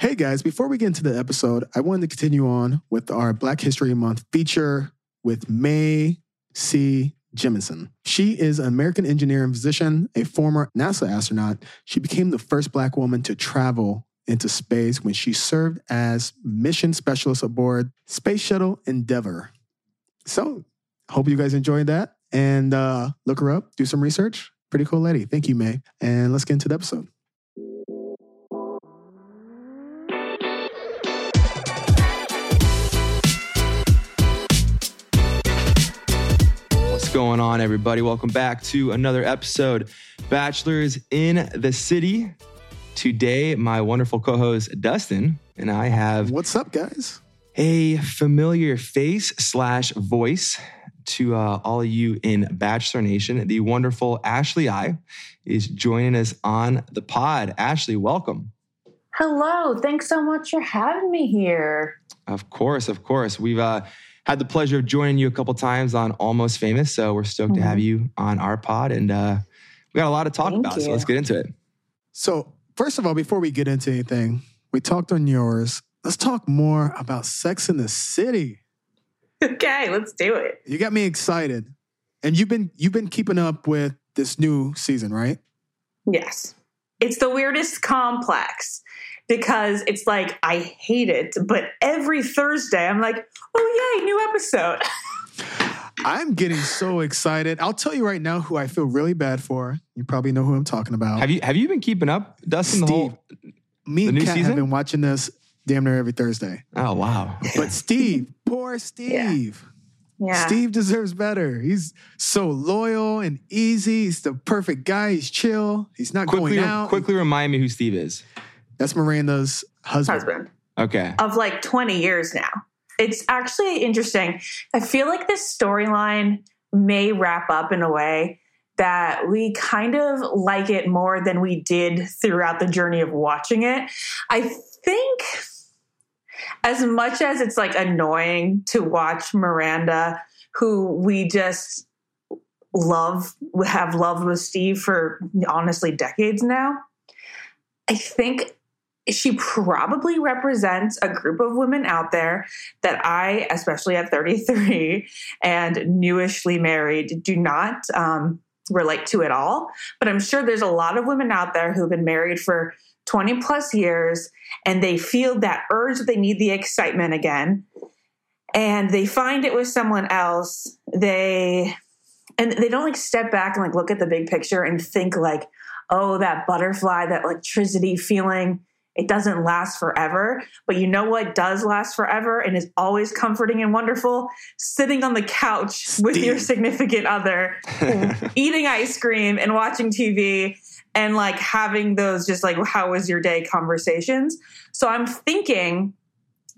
Hey guys, before we get into the episode, I wanted to continue on with our Black History Month feature with Mae C. Jemison. She is an American engineer and physician, a former NASA astronaut. She became the first Black woman to travel into space when she served as mission specialist aboard Space Shuttle Endeavour. So, hope you guys enjoyed that and uh, look her up, do some research. Pretty cool lady. Thank you, Mae. And let's get into the episode. Going on, everybody? Welcome back to another episode, Bachelors in the City. Today, my wonderful co host, Dustin, and I have What's up, guys? a familiar face slash voice to uh, all of you in Bachelor Nation. The wonderful Ashley I is joining us on the pod. Ashley, welcome. Hello. Thanks so much for having me here. Of course, of course. We've uh, had the pleasure of joining you a couple times on Almost Famous, so we're stoked to have you on our pod, and uh, we got a lot to talk Thank about. So let's get into it. So, first of all, before we get into anything, we talked on yours. Let's talk more about Sex and the City. Okay, let's do it. You got me excited. And you've been you've been keeping up with this new season, right? Yes. It's the weirdest complex because it's like I hate it, but every Thursday I'm like, oh yay, new episode. I'm getting so excited. I'll tell you right now who I feel really bad for. You probably know who I'm talking about. Have you have you been keeping up, Dustin? The whole Me the and new Kat season? have been watching this damn near every Thursday. oh wow, But Steve, poor Steve. Yeah. Steve deserves better. He's so loyal and easy. He's the perfect guy. He's chill. He's not quickly going out. quickly remind me who Steve is. That's Miranda's husband. husband Okay, of like 20 years now. It's actually interesting. I feel like this storyline may wrap up in a way that we kind of like it more than we did throughout the journey of watching it. I think as much as it's like annoying to watch Miranda, who we just love, have loved with Steve for honestly decades now, I think she probably represents a group of women out there that I, especially at 33 and newishly married, do not um, relate to at all. But I'm sure there's a lot of women out there who've been married for 20 plus years and they feel that urge that they need the excitement again. And they find it with someone else. They and they don't like step back and like look at the big picture and think like, oh, that butterfly, that electricity feeling it doesn't last forever. But you know what does last forever and is always comforting and wonderful? Sitting on the couch with your significant other, eating ice cream and watching TV and like having those just like, how was your day conversations. So I'm thinking,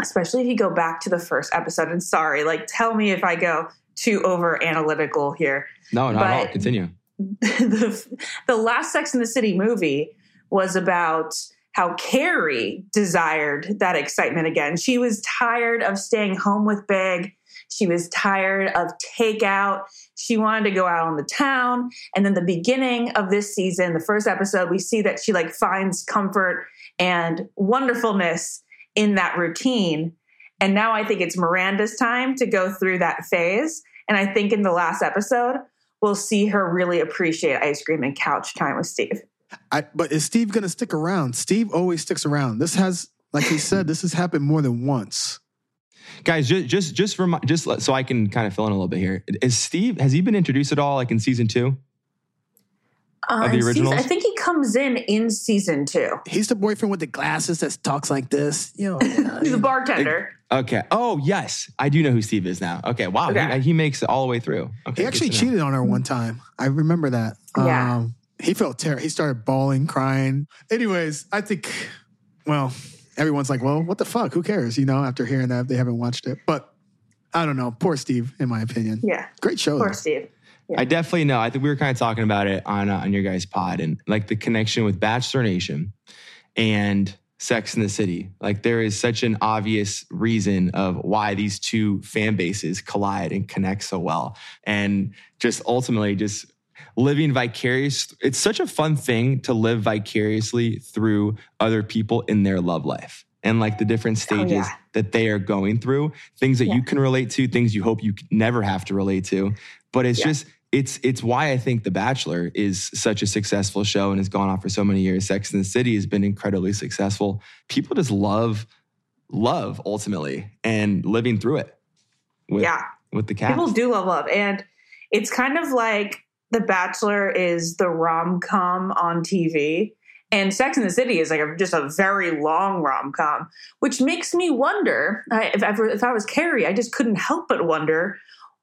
especially if you go back to the first episode, and sorry, like tell me if I go too over analytical here no, not at all. But- Continue. the, the last Sex and the City movie was about how Carrie desired that excitement again. She was tired of staying home with Big. She was tired of takeout. She wanted to go out on the town. And then the beginning of this season, the first episode, we see that she like finds comfort and wonderfulness in that routine. And now I think it's Miranda's time to go through that phase. And I think in the last episode, we'll see her really appreciate ice cream and couch time with Steve. I, but is Steve going to stick around? Steve always sticks around. This has, like he said, this has happened more than once. Guys, just just just for my, just let- so I can kind of fill in a little bit here. Is Steve has he been introduced at all, like in season two? Uh, Of the in season- I think he comes in in season two. He's the boyfriend with the glasses that talks like this. You know, He's a bartender. Okay. Oh yes, I do know who Steve is now. Okay. Wow. Okay. He, he makes it all the way through. Okay. he actually good to know. cheated on her one time. I remember that. Yeah. Um, he felt terrible. He started bawling, crying. Anyways, I think, well, everyone's like, well, what the fuck? Who cares? You know, after hearing that, they haven't watched it. But I don't know. Poor Steve, in my opinion. Yeah, Great show. poor though. Steve. I definitely know. I think we were kind of talking about it on uh, on your guys' pod and like the connection with Bachelor Nation and Sex and the City. Like there is such an obvious reason of why these two fan bases collide and connect so well, and just ultimately just living vicarious. It's such a fun thing to live vicariously through other people in their love life. and like the different stages Oh, yeah. that they are going through, things that Yeah. you can relate to, things you hope you never have to relate to. But it's Yeah. just it's it's why I think The Bachelor is such a successful show and has gone on for so many years. Sex and the City has been incredibly successful. People just love love ultimately and living through it with yeah. with the cast. People do love love. And it's kind of like The Bachelor is the rom com on TV. And Sex and the City is like a, just a very long rom com, which makes me wonder I, if, ever, if I was Carrie, I just couldn't help but wonder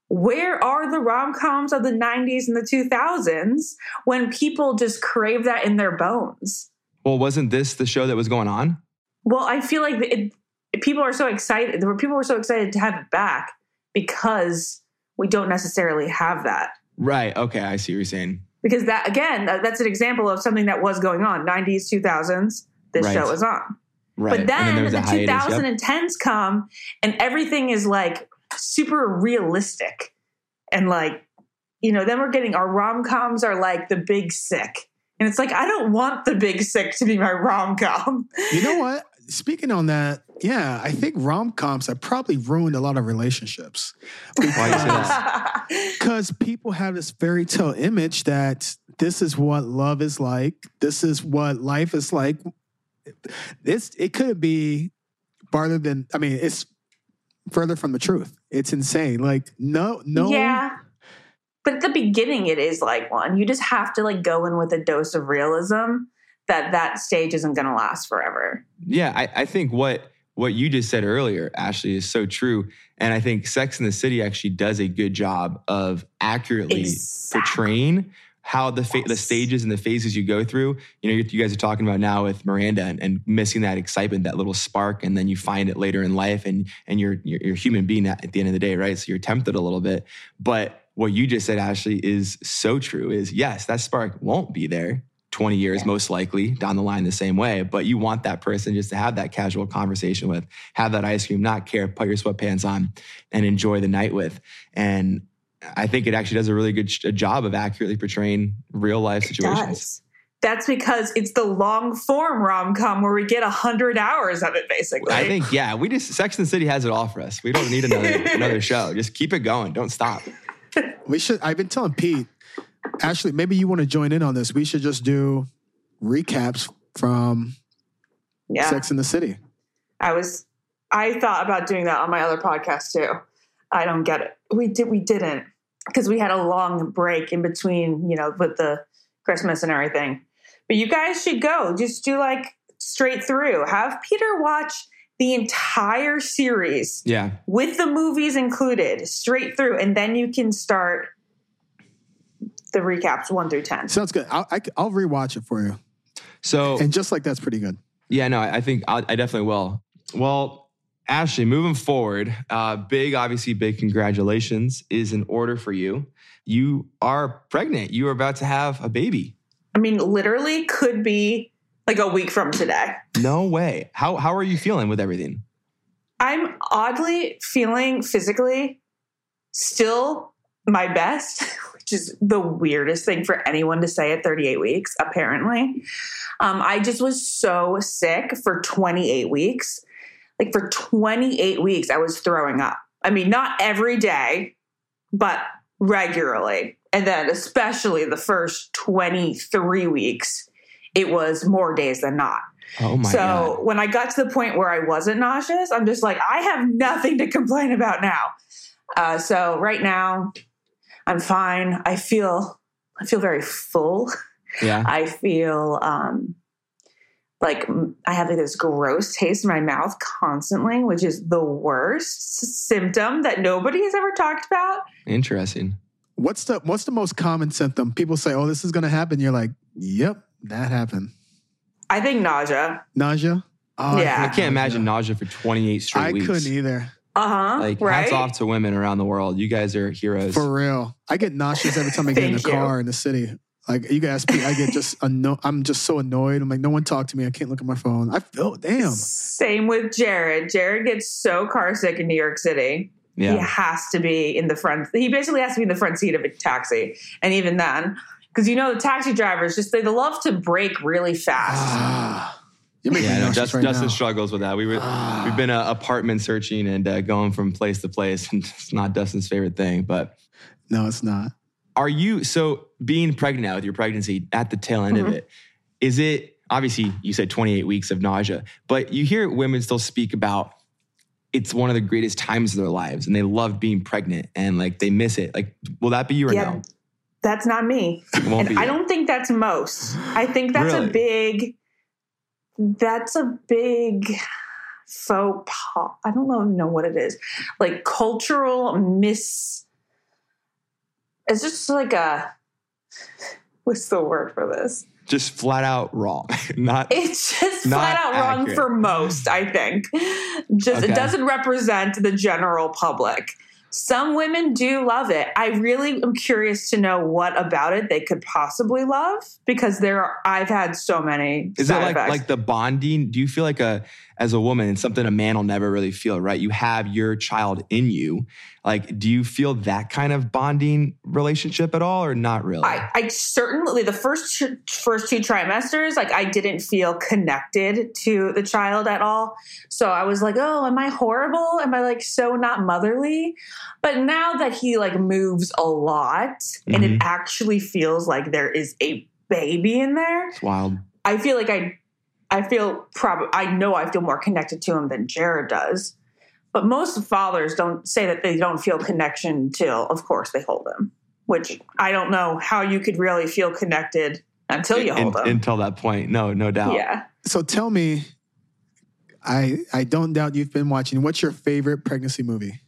where are the rom coms of the 90s and the 2000s when people just crave that in their bones? Well, wasn't this the show that was going on? Well, I feel like it, people are so excited. There people were so excited to have it back because we don't necessarily have that. Right. Okay. I see what you're saying. Because that again, that- that's an example of something that was going on. 90s, 2000s, this Right. show was on. Right. But then, there was the a hiatus, yep. 2010s come and everything is like super realistic. And like, you know, then we're getting our rom coms are like the big sick. And it's like, I don't want the big sick to be my rom com. You know what? Speaking on that, yeah, I think rom coms have probably ruined a lot of relationships. Why you say that? Because people have this fairy tale image that this is what love is like, this is what life is like. This it could be farther than I mean, it's further from the truth. It's insane. Like no, no, Yeah. But at the beginning, it is like one. You just have to like go in with a dose of realism that that stage isn't going to last forever. Yeah, I, I think what what you just said earlier, Ashley, is so true. And I think Sex and the City actually does a good job of accurately Exactly. portraying how the fa- the stages and the phases you go through. You know, you, you guys are talking about now with Miranda and, and missing that excitement, that little spark, and then you find it later in life, and and you're you're, you're human being at, at the end of the day, right? So you're tempted a little bit. But what you just said, Ashley, is so true. Is yes, that spark won't be there 20 years, Yeah. most likely down the line the same way. But you want that person just to have that casual conversation with, have that ice cream, not care, put your sweatpants on and enjoy the night with. And I think it actually does a really good sh- job of accurately portraying real life situations. Does. That's because it's the long form rom com where we get a hundred hours of it, basically. I think, yeah, we just, Sex and the City has it all for us. We don't need another, another show. Just keep it going. Don't stop. We should. I've been telling Pete. Actually, maybe you want to join in on this. We should just do recaps from yeah. Sex and the City. I was I thought about doing that on my other podcast too. I don't get it. We did we didn't because we had a long break in between, you know, with the Christmas and everything. But you guys should go. Just do like straight through. Have Peter watch the entire series Yeah. with the movies included straight through and then you can start the recaps 1 through 10. Sounds good. I'll, I, will rewatch it for you. So, And just like that's pretty good. Yeah, no, I I think I, I definitely will. Well, Ashley, moving forward, uh, big, obviously, big congratulations is in order for you. You are pregnant. You are about to have a baby. I mean, literally could be like a week from today. No way. How how are you feeling with everything? I'm oddly feeling physically still my best, which is the weirdest thing for anyone to say at 38 weeks, apparently. Um, I just was so sick for 28 weeks. Like for 28 weeks, I was throwing up. I mean, not every day, but regularly. And then, especially the first 23 weeks, it was more days than not Oh my so god. when I got to the point where I wasn't nauseous, I'm just like, I have nothing to complain about now. Uh, so right now, I'm fine. I feel, I feel very full. Yeah. I feel um, like I have like this gross taste in my mouth constantly, which is the worst symptom that nobody has ever talked about. Interesting. What's the What's the most common symptom? People say, "Oh, this is going to happen." You're like, "Yep, that happened." I think nausea. Nausea. Oh, Yeah. I hate can't imagine nausea for 28 straight I weeks. couldn't either. Uh huh. Like right. hats off to women around the world. You guys are heroes. For real, I get nauseous every time I get in the Thank you. car in the city. Like you guys, I get just anno- I'm just so annoyed. I'm like, no one talk to me. I can't look at my phone. I feel damn. Same with Jared. Jared gets so car sick in New York City. He has to be in the front. He basically has to be in the front seat of a taxi, and even then, because you know the taxi drivers just they love to brake really fast. You're Yeah, me no, nauseous Dustin, right Dustin now. struggles with that. We were Ah. we've been uh, apartment searching and uh, going from place to place, and it's not Dustin's favorite thing. But No, it's not. are you so being pregnant now with your pregnancy at the tail end Mhm. of it? Is it obviously you said 28 weeks of nausea, but you hear women still speak about it's one of the greatest times of their lives, and they love being pregnant and like they miss it. Like, will that be you or Yeah. no? That's not me. It won't And be. I you. don't think that's most. I think that's Really? a big that's a big faux pas. I don't know, know what it is. Like cultural miss it's just like a what's the word for this? just flat out wrong. not It's just flat out wrong for most, I think. Just Okay. it doesn't represent the general public. Some women do love it. I really am curious to know what about it they could possibly love because there are, I've had so many Is it like effects. like the bonding? Do you feel like a as a woman, and something a man will never really feel, right? You have your child in you. Like, do you feel that kind of bonding relationship at all, or not really? I, I certainly the first first two trimesters, like I didn't feel connected to the child at all. So I was like, "Oh, am I horrible? Am I like so not motherly?" But now that he like moves a lot, and it mm-hmm. actually feels like there is a baby in there, it's wild. I feel like I, I feel probably I know I feel more connected to him than Jared does. But most fathers don't say that they don't feel connection till, of course, they hold him. Which I don't know how you could really feel connected until you hold Un- him. until that point, no, no doubt. yeah. So tell me, I I don't doubt you've been watching. What's your favorite pregnancy movie?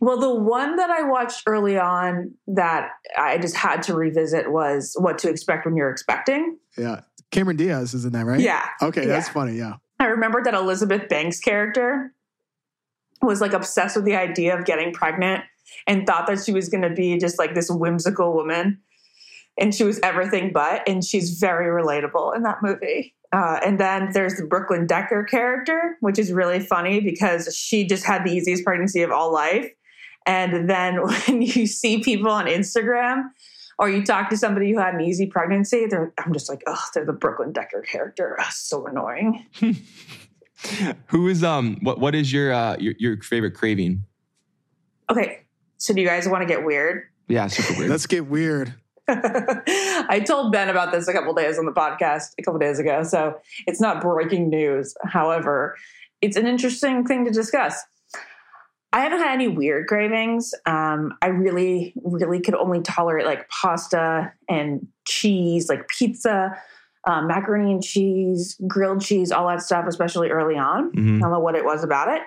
Well, the one that I watched early on that I just had to revisit was What to Expect When You're Expecting. Yeah, Cameron Diaz is in that, right? Yeah. Okay, that's Yeah. funny. Yeah. I remember that Elizabeth Banks character was like obsessed with the idea of getting pregnant and thought that she was going to be just like this whimsical woman. And she was everything but. And she's very relatable in that movie. Uh, and then there's the Brooklyn Decker character, which is really funny because she just had the easiest pregnancy of all life. And then when you see people on Instagram or you talk to somebody who had an easy pregnancy, they're, I'm just like, oh, they're the Brooklyn Decker character. Ugh, so annoying. who is um? What what is your uh your, your favorite craving? Okay, so do you guys want to get weird? Yeah, super weird. Let's get weird. I told Ben about this a couple days on the podcast a couple days ago, so it's not breaking news. However, it's an interesting thing to discuss. I haven't had any weird cravings. Um, I really, really could only tolerate like pasta and cheese, like pizza, um, macaroni and cheese, grilled cheese, all that stuff, especially early on. Mhm. I don't know what it was about it.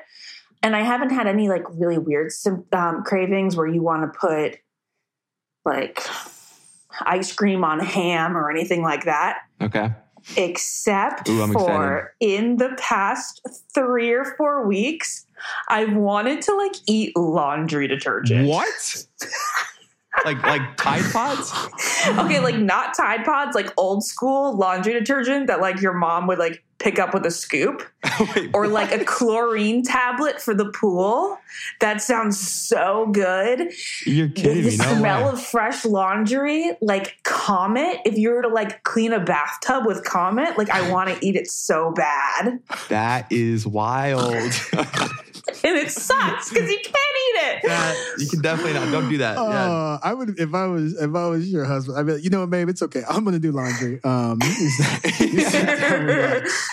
And I haven't had any like really weird um, cravings where you want to put like ice cream on ham or anything like that, Okay. except Ooh, for in the past three or four weeks, I've wanted to like eat laundry detergent. What? like like Tide Pods? okay, like not Tide Pods, like old school laundry detergent that like your mom would like pick up with a scoop. Wait, or like a chlorine tablet for the pool. That sounds so good. You're The, kidding the me? No smell way. of fresh laundry, like Comet. If you were to like clean a bathtub with Comet, like I want to eat it so bad, That is wild. and it sucks because you can't it. that, you can definitely not. Don't do that. Uh, yeah. I would if I was if I was your husband. I mean, you know what, babe? It's okay. I'm gonna do laundry. Um, you sit- you sit down, relax.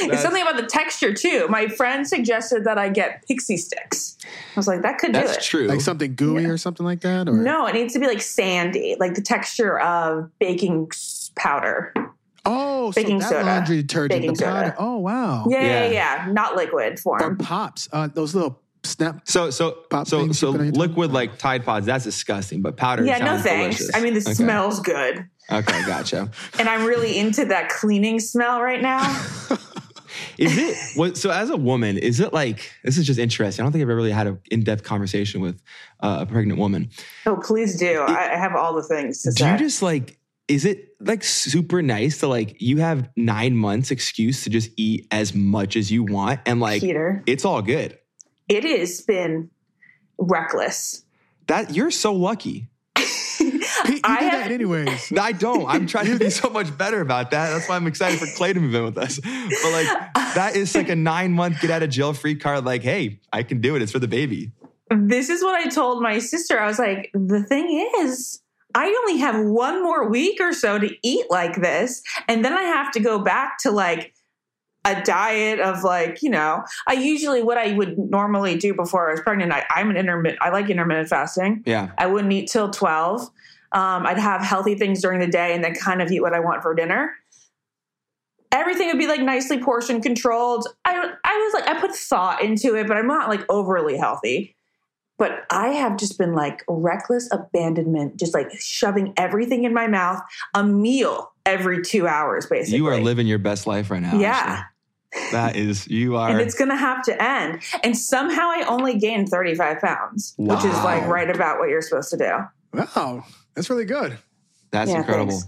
it's something about the texture too. My friend suggested that I get Pixy Stix. I was like, that could do That's it. true. like something gooey Yeah. or something like that. Or No, it needs to be like sandy, like the texture of baking powder. oh, so Baking that soda. laundry detergent, Baking the powder. soda. Oh wow. Yeah, yeah, Yeah. yeah, not liquid Or form. pops. Uh, those little snap. so so Pop so so put on liquid like Tide Pods. That's disgusting. But powder. Yeah, no thanks. delicious. I mean, this Okay. smells good, Okay, gotcha. and I'm really into that cleaning smell right now. Is it what? So as a woman, is it like this is just interesting? I don't think I've ever really had an in-depth conversation with uh, a pregnant woman. oh, please do. I, I have all the things to Do say. you just like? Is it like super nice to like you have nine months excuse to just eat as much as you want and like Peter, it's all good? It has been reckless. That you're so lucky. Pete, you I do have- that anyways. I don't. I'm trying to be so much better about that. That's why I'm excited for Clay to move in with us. But like, that is like a nine month get out of jail free card. Like, hey, I can do it. It's for the baby. this is what I told my sister. I was like, the thing is, I only have one more week or so to eat like this. And then I have to go back to like a diet of like, you know, I usually, what I would normally do before I was pregnant, I, I'm an intermittent, I like intermittent fasting. Yeah. I wouldn't eat till 12. Um, I'd have healthy things during the day and then kind of eat what I want for dinner. Everything would be like nicely portion controlled. I, I was like, I put thought into it, but I'm not like overly healthy. But I have just been like reckless abandonment, just like shoving everything in my mouth, a meal every two hours, basically. You are living your best life right now. Yeah. Ashley. That is, you are. and it's going to have to end. And somehow I only gained 35 pounds, which is like right about what you're supposed to do. Wow, that's really good. that's Yeah, incredible. thanks.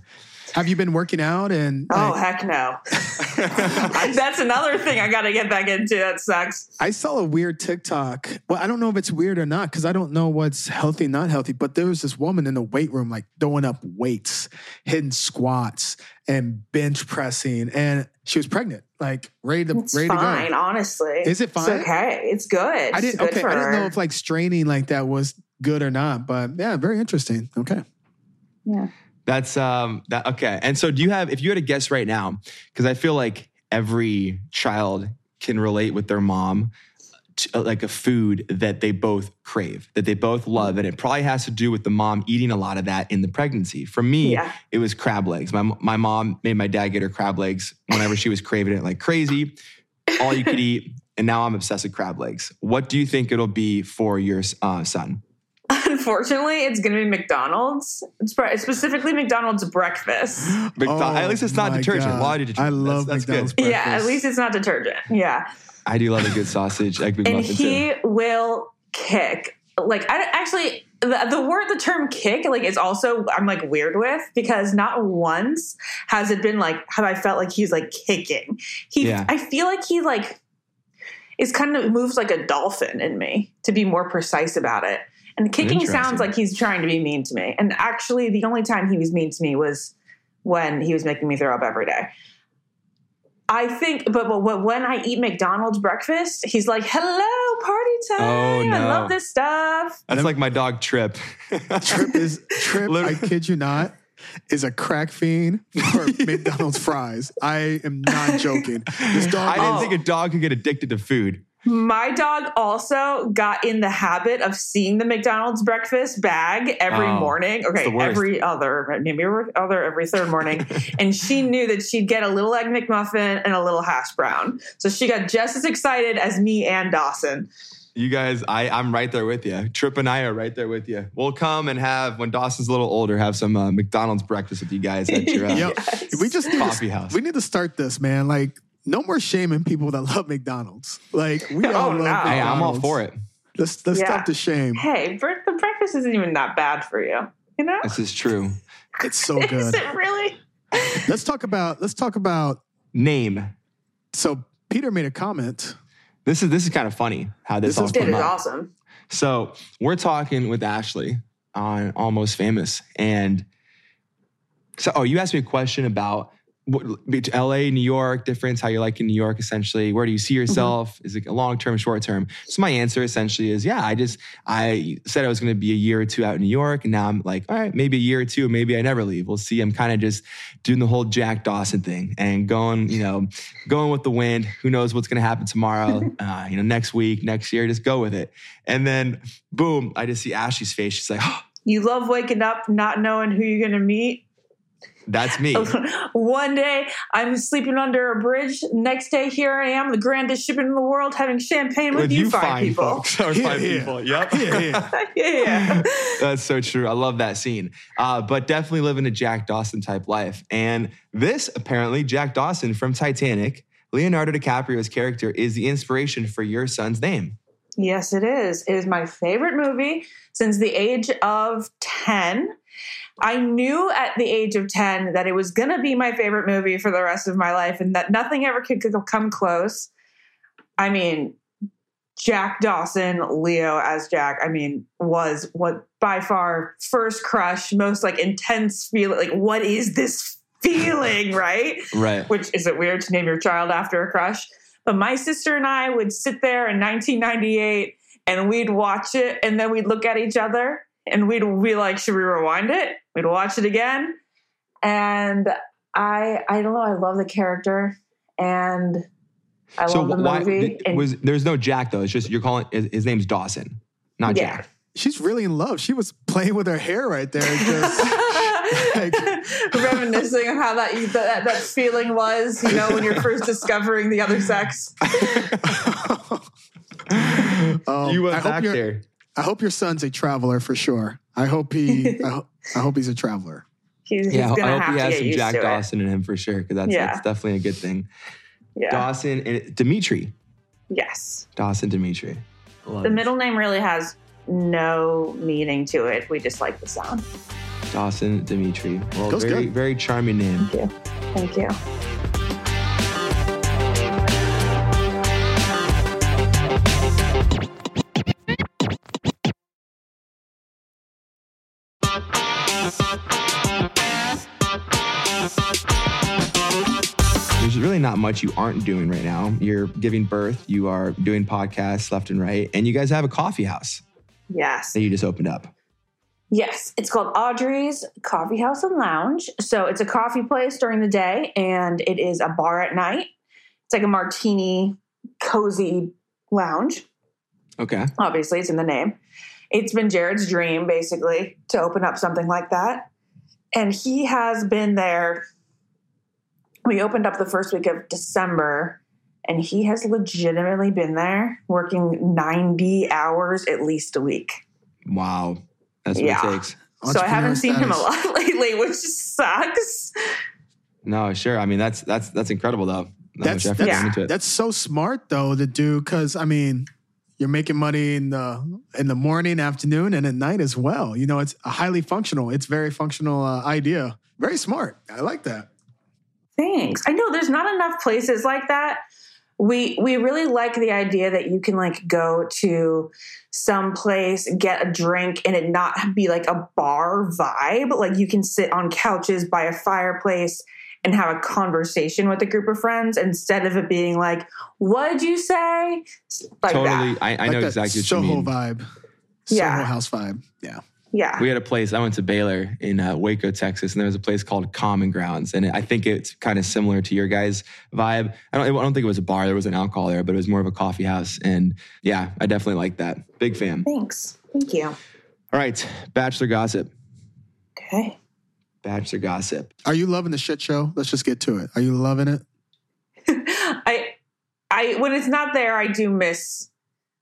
Have you been working out and Oh, like, heck no. That's another thing I got to get back into. That sucks. I saw a weird TikTok. Well, I don't know if it's weird or not because I don't know what's healthy, not healthy. But there was this woman in the weight room, like throwing up weights, hitting squats, and bench pressing, and she was pregnant, like ready to It's ready fine, to go. honestly. Is it fine? It's okay. It's good. I didn't. good Okay, for I didn't know her. if like straining like that was good or not. But yeah, very interesting. Okay. yeah. That's um that okay. And so do you have if you had a guess right now, because I feel like every child can relate with their mom to, uh, like a food that they both crave, that they both love. And it probably has to do with the mom eating a lot of that in the pregnancy. For me, Yeah. it was crab legs. My my mom made my dad get her crab legs whenever she was craving it like crazy. All you could eat. And now I'm obsessed with crab legs. What do you think it'll be for your uh, son? Unfortunately, it's going to be McDonald's. It's pre- specifically McDonald's breakfast. McDo- Oh at least it's not detergent. God. Why detergent? I That's- love that's, McDonald's good. Yeah, at least it's not detergent. Yeah. I do love a good sausage, egg McMuffin. and McMuffin he too. will kick. Like I actually, the, the word, the term "kick" like is also I'm like weird with because not once has it been like have I felt like he's like kicking. He, Yeah. I feel like he like is kind of moves like a dolphin in me to be more precise about it. And kicking sounds like he's trying to be mean to me. And actually, the only time he was mean to me was when he was making me throw up every day. I think, but, but but when I eat McDonald's breakfast, he's like, "Hello, party oh, time! Oh, I love this stuff." That's like my dog Trip. Trip is Trip. I kid you not. Is a crack fiend for McDonald's fries. I am not joking. This dog. I didn't Oh. think a dog could get addicted to food. My dog also got in the habit of seeing the McDonald's breakfast bag every Oh, morning. Okay, every other, maybe every other, every third morning, and she knew that she'd get a little egg McMuffin and a little hash brown. So she got just as excited as me and Dawson. You guys, I, I'm right there with you. Trip and I are right there with you. We'll come and have, when Dawson's a little older, have some uh, McDonald's breakfast with you guys at your uh, Yo, Yes. we just coffee house. We need to start this, man. Like, no more shaming people that love McDonald's. Like, we Oh, all no. love Hey, I'm all McDonald's. for it. Let's let's Yeah. stop the shame. Hey, bre- the breakfast isn't even that bad for you. You know? This is true. It's so Is good. it really? Let's talk about let's talk about. Name. So Peter made a comment. This is this is kind of funny how this, This all is It came is up. awesome. So we're talking with Ashley on Almost Famous, and so oh, you asked me a question about what, bet- LA, New York difference, how you like in New York, essentially. Where do you see yourself? Is it a long term, short term? So my answer essentially is, yeah. I just I said I was going to be a year or two out in New York, and now I'm like, all right, maybe a year or two, maybe I never leave. We'll see. I'm kind of just doing the whole Jack Dawson thing and going, you know, going with the wind. Who knows what's going to happen tomorrow? uh, you know, next week, next year, just go with it. And then, boom, I just see Ashley's face. She's like, oh, You love waking up not knowing who you're going to meet. That's me. One day I'm sleeping under a bridge. Next day, here I am, the grandest ship in the world, having champagne with, you, fine, people. folks. Or Yeah, fine yeah. people. Yep. Yeah, yeah. yeah. That's so true. I love that scene. Uh, but definitely living a Jack Dawson type life. And this, apparently, Jack Dawson from Titanic, Leonardo DiCaprio's character, is the inspiration for your son's name. Yes, it is. It is my favorite movie since the age of 10. I knew at the age of 10 that it was going to be my favorite movie for the rest of my life and that nothing ever could, come close. I mean, Jack Dawson, Leo as Jack, I mean, was what by far first crush, most like intense feeling. Like, what is this feeling, right? Right. Which is it weird to name your child after a crush? But my sister and I would sit there in 1998 and we'd watch it and then we'd look at each other and we'd be like, should we rewind it? We'd watch it again. And I I don't know, I love the character and I so love the why movie. th- and was there's no Jack though? It's just you're calling his, his name's Dawson, not Yeah. Jack. She's really in love. She was playing with her hair right there. Just, like- reminiscing on how that, that that feeling was, you know, when you're first discovering the other sex. Um, you went back there. I hope your son's a traveler for sure. I hope he. I, ho- I hope he's a traveler. He's, he's Yeah, gonna I hope have he has some Jack to Dawson in him for sure, because that's, Yeah. that's definitely a good thing. Yeah. Dawson and Dimitri. yes. Dawson Dimitri. Love The it. middle name really has no meaning to it. We just like the sound. Dawson Dimitri. Well, Goes very good. very charming name. Thank you. Thank you. Not much you aren't doing right now. You're giving birth. You are doing podcasts left and right, and you guys have a coffee house Yes. that you just opened up. Yes, it's called Audrey's Coffee House and Lounge. So it's a coffee place during the day and it is a bar at night. It's like a martini, cozy lounge. Okay. Obviously, it's in the name. It's been Jared's dream, basically, to open up something like that. And he has been there. We opened up the first week of December, and he has legitimately been there working 90 hours at least a week. Wow. That's what Yeah. it takes. so I haven't Entrepreneur seen him a lot lately, which sucks. No, sure. I mean, that's that's that's incredible though. That That's much that's, going into it. that's so smart though to do because I mean you're making money in the in the morning, afternoon, and at night as well. You know, it's a highly functional. It's very functional uh, idea. Very smart. I like that. Thanks. I know there's not enough places like that. We we really like the idea that you can like go to some place, get a drink, and it not be like a bar vibe. Like you can sit on couches by a fireplace and have a conversation with a group of friends instead of it being like, "What'd you say?" Like totally. that. I, I like know that exactly what Soho you mean. vibe. Yeah. Soho house vibe. Yeah. Yeah. We had a place. I went to Baylor in uh, Waco, Texas, and there was a place called Common Grounds, and I think it's kind of similar to your guys' vibe. I don't. I don't think it was a bar. There was an alcohol there, but it was more of a coffee house. And yeah, I definitely like that. Big fan. Thanks. Thank you. All right, Bachelor gossip. Okay. Bachelor gossip. Are you loving the shit show? Let's just get to it. Are you loving it? I I when it's not there, I do miss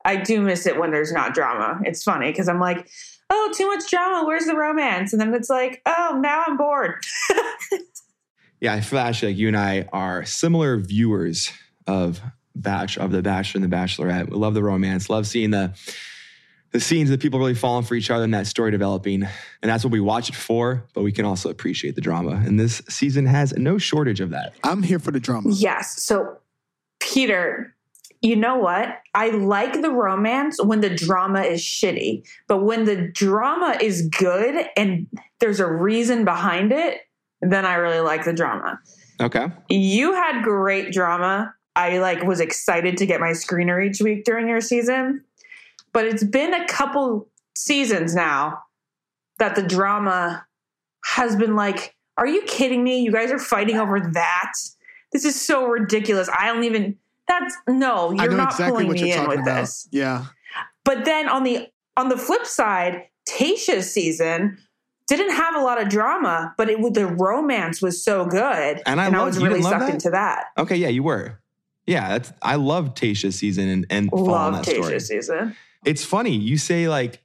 I do miss it when there's not drama. It's funny because I'm like, oh, too much drama. Where's the romance? And then it's like, oh, now I'm bored. Yeah, I feel actually like you and I are similar viewers of Batch of the Bachelor and the Bachelorette. We love the romance, love seeing the the scenes of people really falling for each other and that story developing. And that's what we watch it for, but we can also appreciate the drama. And this season has no shortage of that. I'm here for the drama. Yes. So, Peter, you know what? I like the romance when the drama is shitty, but when the drama is good and there's a reason behind it, then I really like the drama. Okay. You had great drama. I like was excited to get my screener each week during your season. But it's been a couple seasons now that the drama has been like, are you kidding me? You guys are fighting over that. This is so ridiculous. I don't even that's no, you're not exactly pulling me in with about. this. Yeah. But then on the on the flip side, Tayshia's season didn't have a lot of drama, but it the romance was so good, And I loved- was really sucked that? into that. Okay, yeah, you were. Yeah, that's I love Tayshia's season and, and Love that story. Tayshia's season. It's funny. You say like,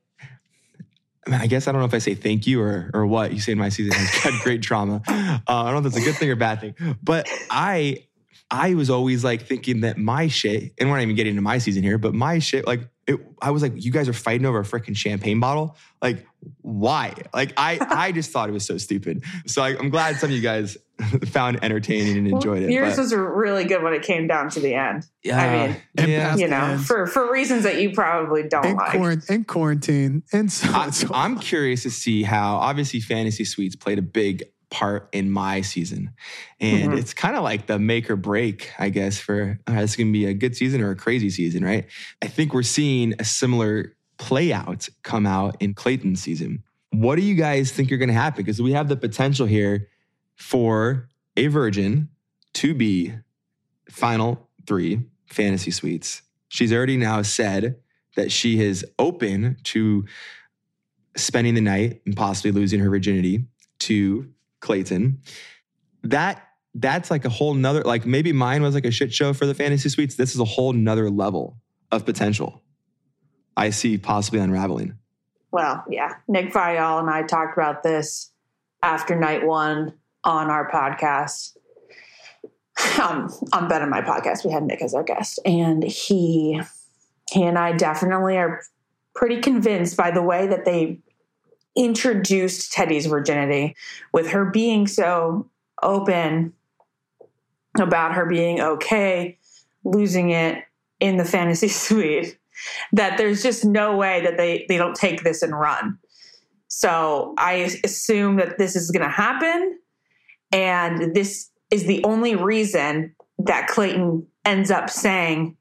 I, mean, I guess I don't know if I say thank you or or what. You say in my season has had great trauma. Uh, I don't know if that's a good thing or bad thing, but I I was always like thinking that my shit, and we're not even getting into my season here, but my shit, like it, I was like, you guys are fighting over a freaking champagne bottle. Like, why? Like, I I just thought it was so stupid. So I, am glad some of you guys found entertaining and enjoyed it. Yours but, was really good when it came down to the end. Yeah, I mean, yeah. you know, for for reasons that you probably don't in like. Quarant- in quarantine, and so, I, so I'm curious to see how obviously fantasy suites played a big part in my season. And mm-hmm. it's kind of like the make or break, I guess, for uh, it's going to be a good season or a crazy season, right? I think we're seeing a similar play out come out in Clayton's season. What do you guys think are going to happen? Because we have the potential here for a virgin to be final three fantasy suites. She's already now said that she is open to spending the night and possibly losing her virginity to Clayton. That that's like a whole nother like maybe mine was like a shit show for the fantasy suites. This is a whole nother level of potential. I see possibly unraveling. Well, yeah. Nick Viall and I talked about this after night one on our podcast. Um, on Ben on My podcast, we had Nick as our guest, and he he and I definitely are pretty convinced by the way that they introduced Teddi's virginity with her being so open about her being okay losing it in the fantasy suite that there's just no way that they they don't take this and run. So I assume that this is going to happen and this is the only reason that Clayton ends up saying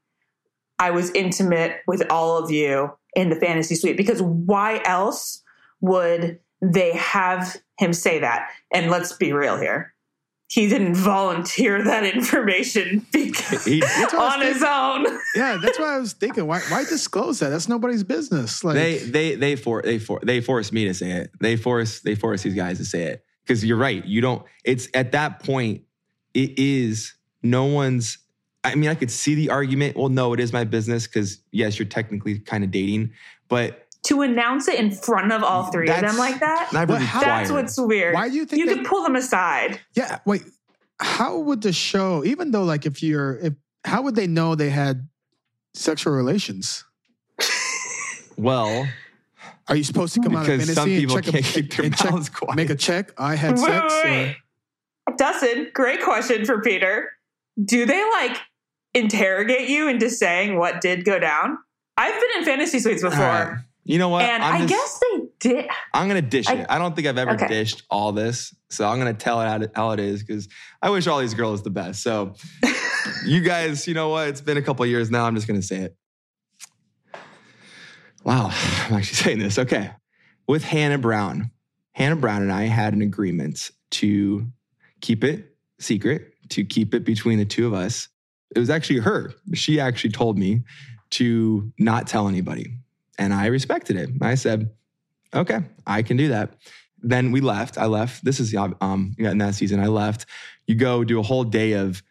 I was intimate with all of you in the fantasy suite because why else would they have him say that? And let's be real here. He didn't volunteer that information because, he, on his own. yeah, that's what I was thinking. Why, why disclose that? That's nobody's business. Like they, they, they for they for they force me to say it. They force they force these guys to say it because you're right. You don't. It's at that point. It is no one's. I mean, I could see the argument. Well, no, it is my business because yes, you're technically kind of dating, but to announce it in front of all three that's of them like that. Really that's what's weird. Why do you think you that, could pull them aside? Yeah, wait. How would the show, even though like if you're, if how would they know they had sexual relations? well, are you supposed to come out of fantasy some people and check can't a, keep their mouths quiet. Make a check. I had wait, sex. Wait, wait. Dustin, great question for Peter. Do they like interrogate you into saying what did go down? I've been in fantasy suites before. You know what? And I'm i just, guess they did. I'm gonna dish I, it. I don't think I've ever okay. dished all this, so I'm gonna tell it how, to, how it is because I wish all these girls the best. So, you guys, you know what? It's been a couple years now. I'm just gonna say it. Wow, I'm actually saying this. Okay, with Hannah Brown, Hannah Brown and I had an agreement to keep it secret, to keep it between the two of us. It was actually her. She actually told me to not tell anybody and I respected it. I said, okay, I can do that. Then we left. I left. This is um in that season. I left. You go do a whole day of.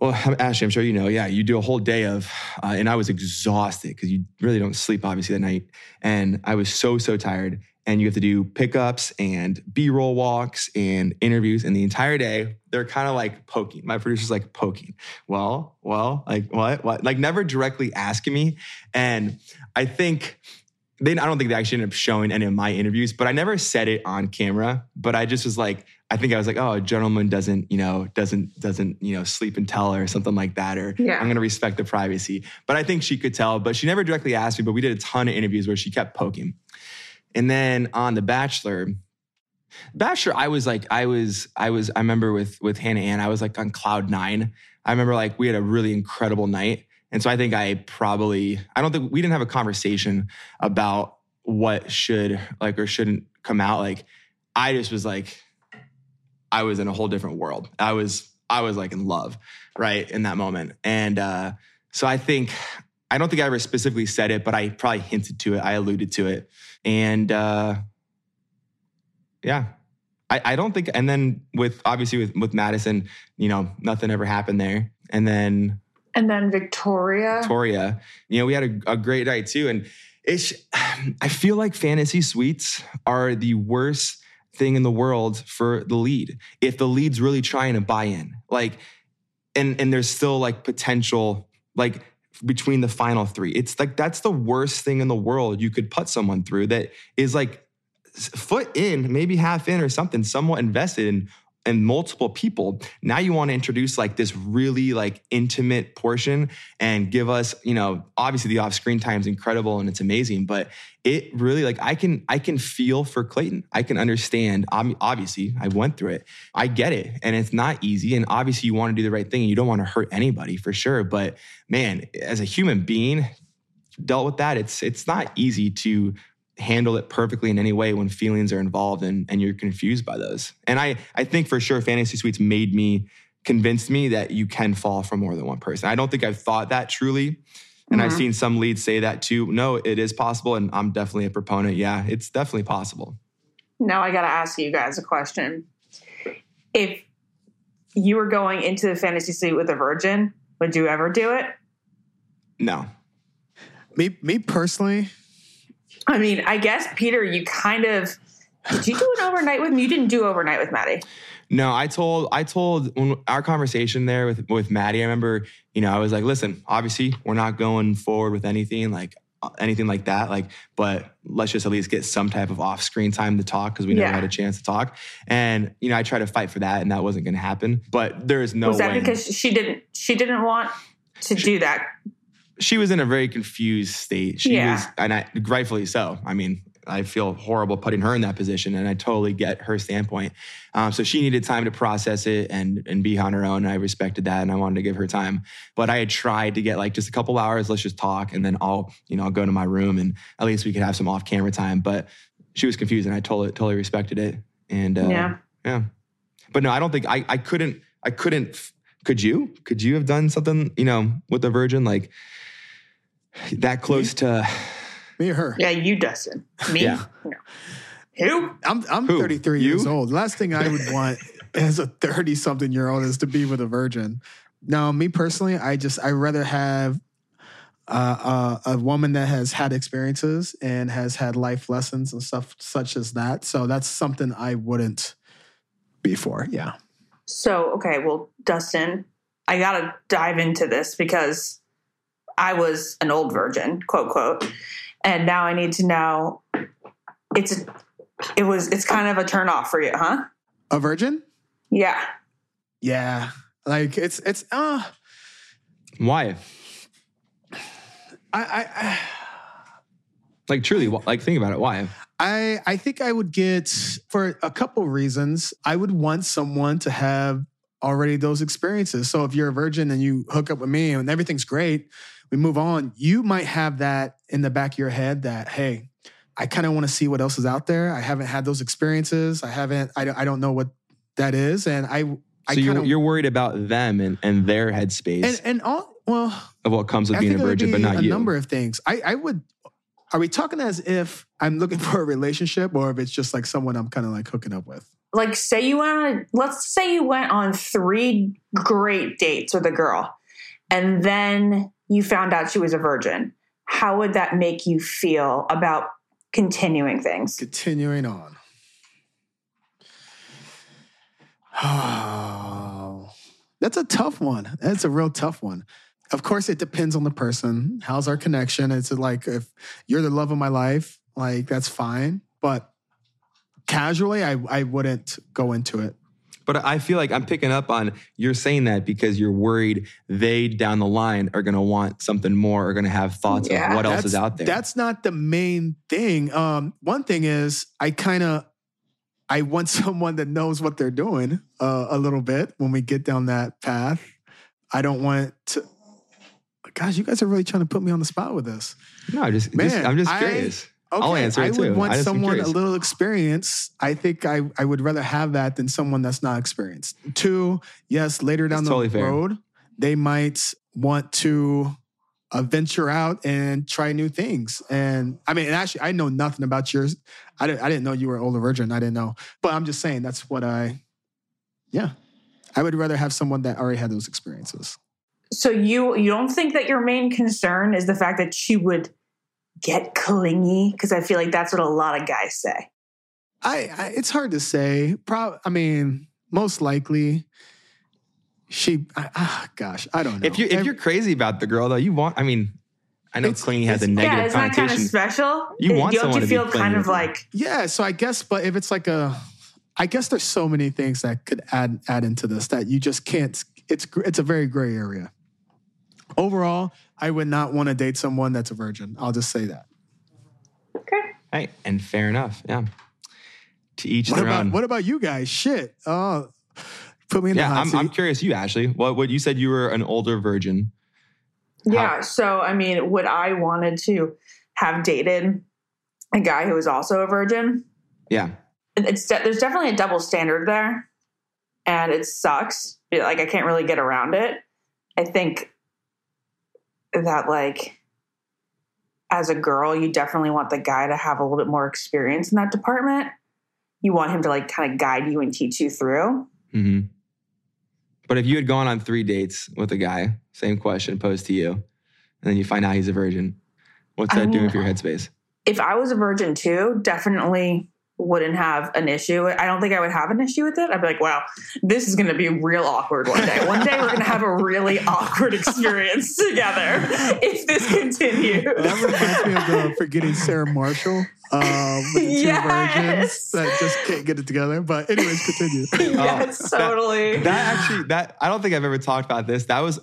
Well, Ashley, I'm sure you know. Yeah, you do a whole day of, uh, and I was exhausted because you really don't sleep obviously that night, and I was so so tired. And you have to do pickups and B-roll walks and interviews, and the entire day they're kind of like poking. My producer's like poking. Well, well, like what, what? Like never directly asking me, and I think they, I don't think they actually ended up showing any of my interviews, but I never said it on camera. But I just was like, I think I was like, oh, a gentleman doesn't, you know, doesn't, doesn't, you know, sleep and tell or something like that. Or yeah. I'm going to respect the privacy. But I think she could tell, but she never directly asked me, but we did a ton of interviews where she kept poking. And then on The Bachelor, Bachelor, I was like, I was, I was, I remember with, with Hannah Ann, I was like on cloud nine. I remember like we had a really incredible night. And so I think I probably, I don't think we didn't have a conversation about what should like or shouldn't come out. Like I just was like, I was in a whole different world. I was, I was like in love, right? In that moment. And uh, so I think, I don't think I ever specifically said it, but I probably hinted to it. I alluded to it. And uh, yeah, I, I don't think, and then with obviously with, with Madison, you know, nothing ever happened there. And then and then Victoria. Victoria. You know, we had a, a great night too. And it's, I feel like fantasy suites are the worst thing in the world for the lead. If the lead's really trying to buy in, like, and and there's still like potential, like between the final three. It's like that's the worst thing in the world you could put someone through that is like foot in, maybe half in or something, somewhat invested in and multiple people now you want to introduce like this really like intimate portion and give us you know obviously the off screen time is incredible and it's amazing but it really like i can i can feel for clayton. I can understand I'm, obviously i went through it. I get it and it's not easy and obviously you want to do the right thing and you don't want to hurt anybody for sure but man as a human being dealt with that it's it's not easy to handle it perfectly in any way when feelings are involved and, and you're confused by those. And I, I think for sure Fantasy Suites made me, convinced me that you can fall for more than one person. I don't think I've thought that truly. And mm-hmm. I've seen some leads say that too. No, it is possible. And I'm definitely a proponent. Yeah, it's definitely possible. Now I got to ask you guys a question. If you were going into the fantasy suite with a virgin, would you ever do it? No. Me, me personally, I mean, I guess Peter, you kind of did you do an overnight with me? You didn't do overnight with Maddie. No, I told I told when our conversation there with with Maddie. I remember, you know, I was like, listen, obviously we're not going forward with anything like anything like that. Like, but let's just at least get some type of off screen time to talk because we never yeah. had a chance to talk. And you know, I tried to fight for that, and that wasn't going to happen. But there is no. Was that way. because she didn't she didn't want to she, do that? She was in a very confused state. She yeah. was, and I, rightfully so. I mean, I feel horrible putting her in that position, and I totally get her standpoint. Um, so she needed time to process it and and be on her own. I respected that, and I wanted to give her time. But I had tried to get like just a couple hours. Let's just talk, and then I'll you know I'll go to my room, and at least we could have some off camera time. But she was confused, and I totally totally respected it. And uh, yeah, yeah. But no, I don't think I I couldn't I couldn't. Could you? Could you have done something you know with a virgin like? that close me? to me or her. Yeah, you, Dustin. Me. Yeah. No. Who? I'm I'm Who? 33 you? years old. last thing I would want as a 30 something year old is to be with a virgin. Now, me personally, I just I rather have uh, uh, a woman that has had experiences and has had life lessons and stuff such as that. So that's something I wouldn't be for. Yeah. So okay, well, Dustin, I gotta dive into this because I was an old virgin, quote quote, and now I need to know. It's it was it's kind of a turn off for you, huh? A virgin? Yeah. Yeah. Like it's it's uh why? I I, I like truly like think about it why i i think i would get for a couple reasons i would want someone to have already those experiences so if you're a virgin and you hook up with me and everything's great we move on, you might have that in the back of your head that, hey, I kind of want to see what else is out there. I haven't had those experiences. I haven't, I, I don't know what that is. And I, I so you're, you're worried about them and, and their headspace. And, and all, well, of what comes with I being a virgin, but not a you. A number of things. I, I would, are we talking as if I'm looking for a relationship or if it's just like someone I'm kind of like hooking up with? Like, say you went on, let's say you went on three great dates with a girl and then you found out she was a virgin, how would that make you feel about continuing things? Continuing on. Oh, that's a tough one. That's a real tough one. Of course, it depends on the person. How's our connection? It's like if you're the love of my life, like that's fine. But casually, I, I wouldn't go into it. But I feel like I'm picking up on you're saying that because you're worried they down the line are going to want something more, are going to have thoughts yeah, of what else is out there. That's not the main thing. Um, one thing is I kind of I want someone that knows what they're doing uh, a little bit when we get down that path. I don't want to. Gosh, you guys are really trying to put me on the spot with this. No, just, Man, just I'm just curious. I, Okay, I'll answer I would too. want someone a little experience. I think I, I would rather have that than someone that's not experienced. Two, yes, later down that's the totally road, fair. they might want to uh, venture out and try new things. And I mean, and actually, I know nothing about yours. I didn't, I didn't know you were an older virgin. I didn't know. But I'm just saying that's what I, yeah. I would rather have someone that already had those experiences. So you you don't think that your main concern is the fact that she would get clingy? Because I feel like that's what a lot of guys say. I, I it's hard to say. Pro, I mean, most likely she, I, ah, gosh, I don't know. If you if you're crazy about the girl though, you want. I mean, I know It's- clingy has a it's- negative yeah, isn't that kind of connotation. special? You want Don't someone you to be feel kind of like yeah, so I guess, but if it's like a, I guess there's so many things that could add add into this that you just can't. It's gr- it's a very gray area. Overall, I would not want to date someone that's a virgin. I'll just say that. okay? Hey, and fair enough. Yeah. To each What their about own. what about you guys? Shit. Oh, put me in yeah, the hot I'm, seat. I'm curious. You, Ashley, what what you said you were an older virgin. Yeah. So, I mean, would I wanted to have dated a guy who was also a virgin? Yeah. It's de- there's definitely a double standard there, and it sucks. Like I can't really get around it. I think that like as a girl, you definitely want the guy to have a little bit more experience in that department. You want him to like kind of guide you and teach you through. hmm But if you had gone on three dates with a guy, same question posed to you, and then you find out he's a virgin, what's I that doing mean, for your headspace? if I was a virgin too, definitely wouldn't have an issue. I don't think I would have an issue with it. I'd be like, wow, this is going to be real awkward one day. One day we're going to have a really awkward experience together if this continues. that reminds me of the forgetting Sarah Marshall um, with the two Yes. virgins that just can't get it together. But anyways, continue. yes, totally. That actually, that I don't think I've ever talked about this. That was,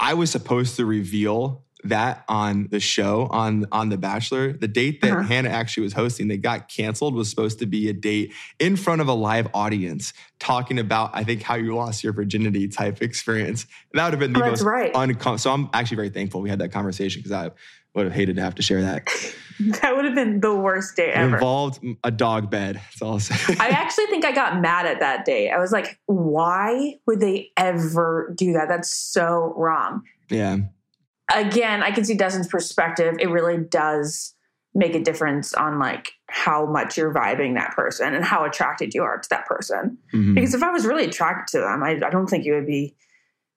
I was supposed to reveal that on the show on on The Bachelor. The date that Uh-huh. Hannah actually was hosting that got canceled was supposed to be a date in front of a live audience, talking about I think how you lost your virginity type experience. That would have been the Oh, most right. uncom- So I'm actually very thankful we had that conversation because I would have hated to have to share that. that would have been the worst day It ever. involved a dog bed. That's all. I actually think I got mad at that date. I was like, why would they ever do that? That's so wrong. yeah. Again, I can see Dustin's perspective. It really does make a difference on like how much you're vibing that person and how attracted you are to that person. Mhm. Because if I was really attracted to them, I, I don't think it would be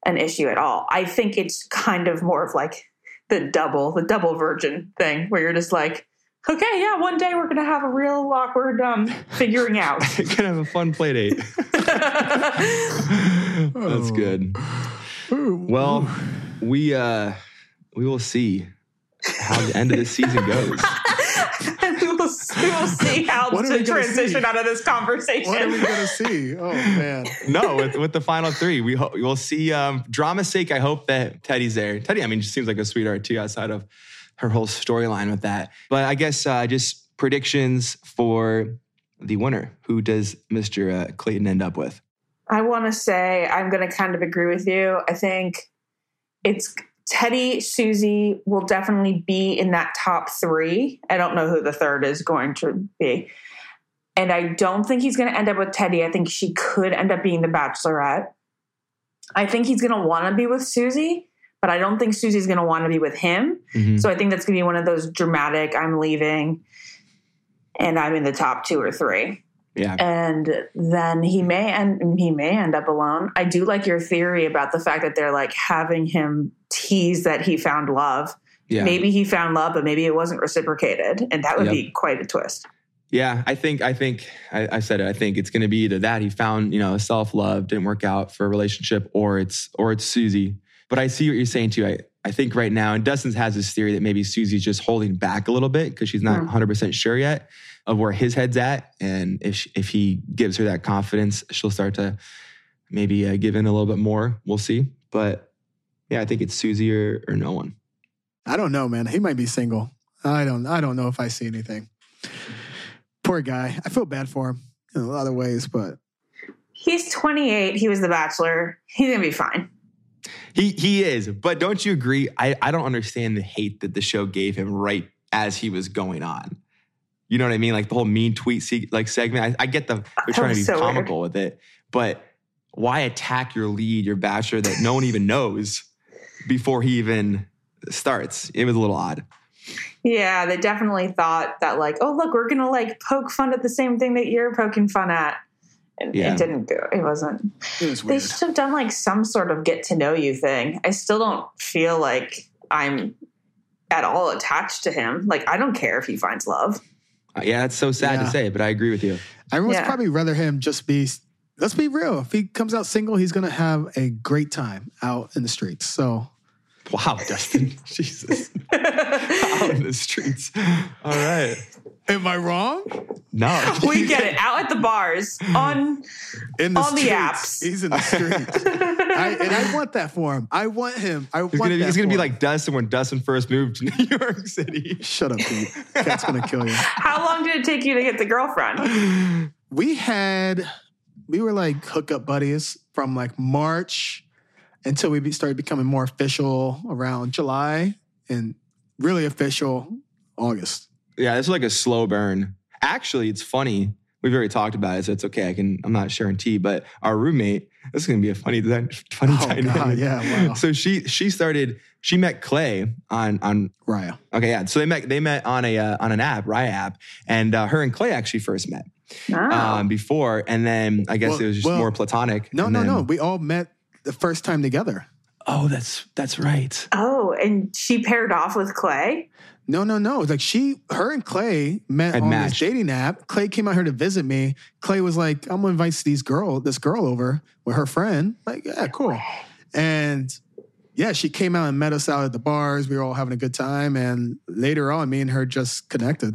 an issue at all. I think it's kind of more of like the double, the double virgin thing where you're just like, okay, yeah, one day we're gonna have a real awkward um figuring out. Gonna have a fun play date. That's good. Well, we uh we will see how the end of this season goes. we will, we will see how What to gonna transition see? out of this conversation. what are we gonna see? Oh man. No, with, with the final three, we ho- we'll see. Um, drama's sake, I hope that Teddi's there. Teddi, I mean, she seems like a sweetheart too, outside of her whole storyline with that. But I guess uh, just predictions for the winner. Who does Mr. Uh, Clayton end up with? I want to say I'm going to kind of agree with you. I think it's Teddi, Susie will definitely be in that top three. I don't know who the third is going to be. And I don't think he's going to end up with Teddi. I think she could end up being the bachelorette. I think he's going to want to be with Susie, but I don't think Susie's going to want to be with him. Mhm. So I think that's going to be one of those dramatic, I'm leaving and I'm in the top two or three Yeah, and then he may end he may end up alone. I do like your theory about the fact that they're like having him tease that he found love. yeah, Maybe he found love, but maybe it wasn't reciprocated, and that would Yep. be quite a twist. yeah. I think I think I, I said it. I think it's going to be either that he found you know self love didn't work out for a relationship, or it's or it's Susie. But I see what you're saying too. I I think right now, and Dustin has this theory that maybe Susie's just holding back a little bit because she's not Hmm. 100 percent sure yet of where his head's at, and if she, if he gives her that confidence, she'll start to maybe uh, give in a little bit more. We'll see. But yeah, I think it's Susie or, or no one. I don't know, man. He might be single. I don't. I don't know if I see anything. Poor guy. I feel bad for him in a lot of ways, but He's 28. He was the bachelor. He's gonna be fine. He he is, but don't you agree? I, I don't understand the hate that the show gave him right as he was going on. You know what I mean? Like the whole mean tweet se- like segment. I, I get the they're trying to be so comical with it, but why attack your lead, your bachelor that no one even knows before he even starts? It was a little odd. Yeah, they definitely thought that like, oh look, we're gonna like poke fun at the same thing that you're poking fun at. And Yeah. it didn't go. It wasn't. it was They should have done like some sort of get to know you thing. I still don't feel like I'm at all attached to him. Like I don't care if he finds love. Yeah, that's so sad Yeah. to say, but I agree with you. I would Yeah. probably rather him just be let's be real. If he comes out single, he's gonna have a great time out in the streets. So Wow, Dustin. Jesus. Out in the streets. All right. Am I wrong? No. we get it out at the bars on In the On the streets. apps. He's in the streets. I, and I want that for him. I want him. I He's want gonna, that he's gonna be him. like Dustin when Dustin first moved to New York City. Shut up, Pete. Kat's gonna kill you. How long did it take you to get the girlfriend? we had we were like hookup buddies from like March until we started becoming more official around July and really official August. Yeah, this is like a slow burn. Actually, it's funny. We've already talked about it, so it's okay. I can. I'm not sharing tea, but our roommate. This is gonna be a funny, dy- funny Oh, dynamic. God, yeah, wow. So she she started. She met Clay on on. Raya. Okay, yeah. So they met they met on a uh, on an app, Raya app, and uh, her and Clay actually first met No. um, before, and then I guess Well- it was just well, more platonic. No, and no, then- no. We all met the first time together. Oh, that's that's right. oh, and she paired off with Clay. No, no, no. It's like she, her and Clay met Had on matched. this dating app. Clay came out here to visit me. Clay was like, I'm gonna invite these girl, this girl over with her friend. Like, yeah, cool. And yeah, she came out and met us out at the bars. We were all having a good time. And later on, me and her just connected.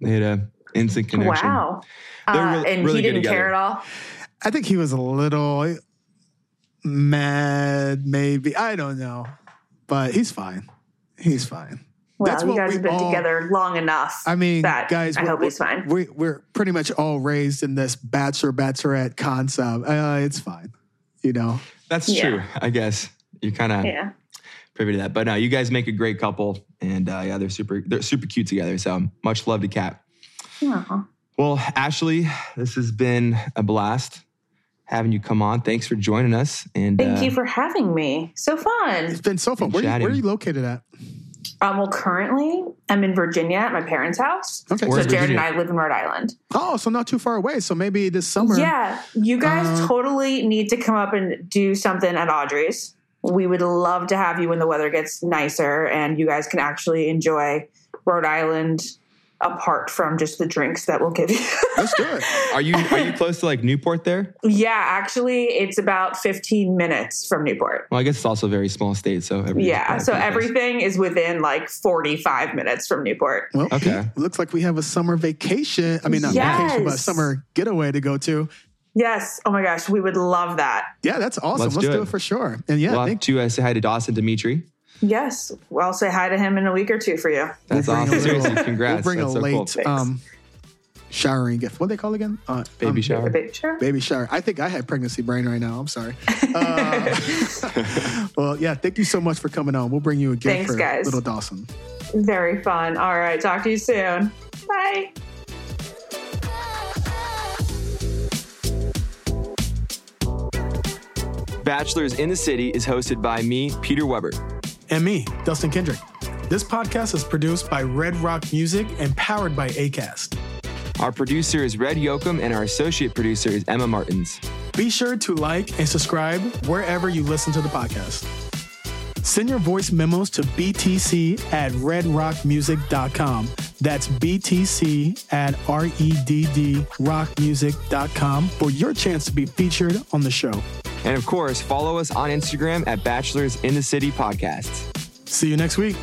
They had a instant connection. Wow. They're Uh, really- and really he didn't care at all. I think he was a little mad, maybe. I don't know. But he's fine. He's fine. Well, That's you guys we have been all- together long enough. I mean, that guys, I we're- hope he's fine. We, we're pretty much all raised in this bachelor bachelorette concept. Uh, it's fine, you know. That's Yeah. true. I guess you're kind of yeah. privy to that. But no, you guys make a great couple, and uh, yeah, they're super they're super cute together. So much love to Kat. Aw. Well, Ashley, this has been a blast having you come on. Thanks for joining us. And Thank uh, you for having me. So fun. It's been so fun. Been Where, you- where are you located at? Um, well, currently I'm in Virginia at my parents' house. Okay. So Jared Virginia? and I live in Rhode Island. Oh, so not too far away. So maybe this summer. Yeah, you guys Uh, totally need to come up and do something at Audrey's. We would love to have you when the weather gets nicer and you guys can actually enjoy Rhode Island apart from just the drinks that we'll give you. Let's do it. are you are you close to like Newport there? yeah, actually, it's about 15 minutes from Newport. Well, I guess it's also a very small state, so Yeah, so pretty close. everything is within like 45 minutes from Newport. Well, Okay. Looks like we have a summer vacation. I mean, not vacation, but a summer getaway to go to. Yes. Oh my gosh, we would love that. Yeah, that's awesome. Let's Let's, do do, it. it. for sure. And yeah, We'll have thank to uh, say hi to Dawson Dimitri. Yes. Well, I'll say hi to him in a week or two for you. That's We'll awesome. a little- Seriously, congrats. We'll bring That's a so late cool. Um, showering gift. What do they call it again? Uh, baby um, shower. Baby shower. Baby shower. I think I had pregnancy brain right now. I'm sorry. Uh, well, yeah, thank you so much for coming on. We'll bring you a gift Thanks, for guys. little Dawson. Very fun. All right. Talk to you soon. Bye. Bachelors in the City is hosted by me, Peter Weber. And me, Dustin Kendrick. This podcast is produced by Red Rock Music and powered by ACAST. Our producer is Red Yoakum, and our associate producer is Emma Martins. Be sure to like and subscribe wherever you listen to the podcast. Send your voice memos to btc at redrockmusic.com. That's btc at R-E-D-D rockmusic.com for your chance to be featured on the show. And of course, follow us on Instagram at Bachelors in the City Podcasts. See you next week.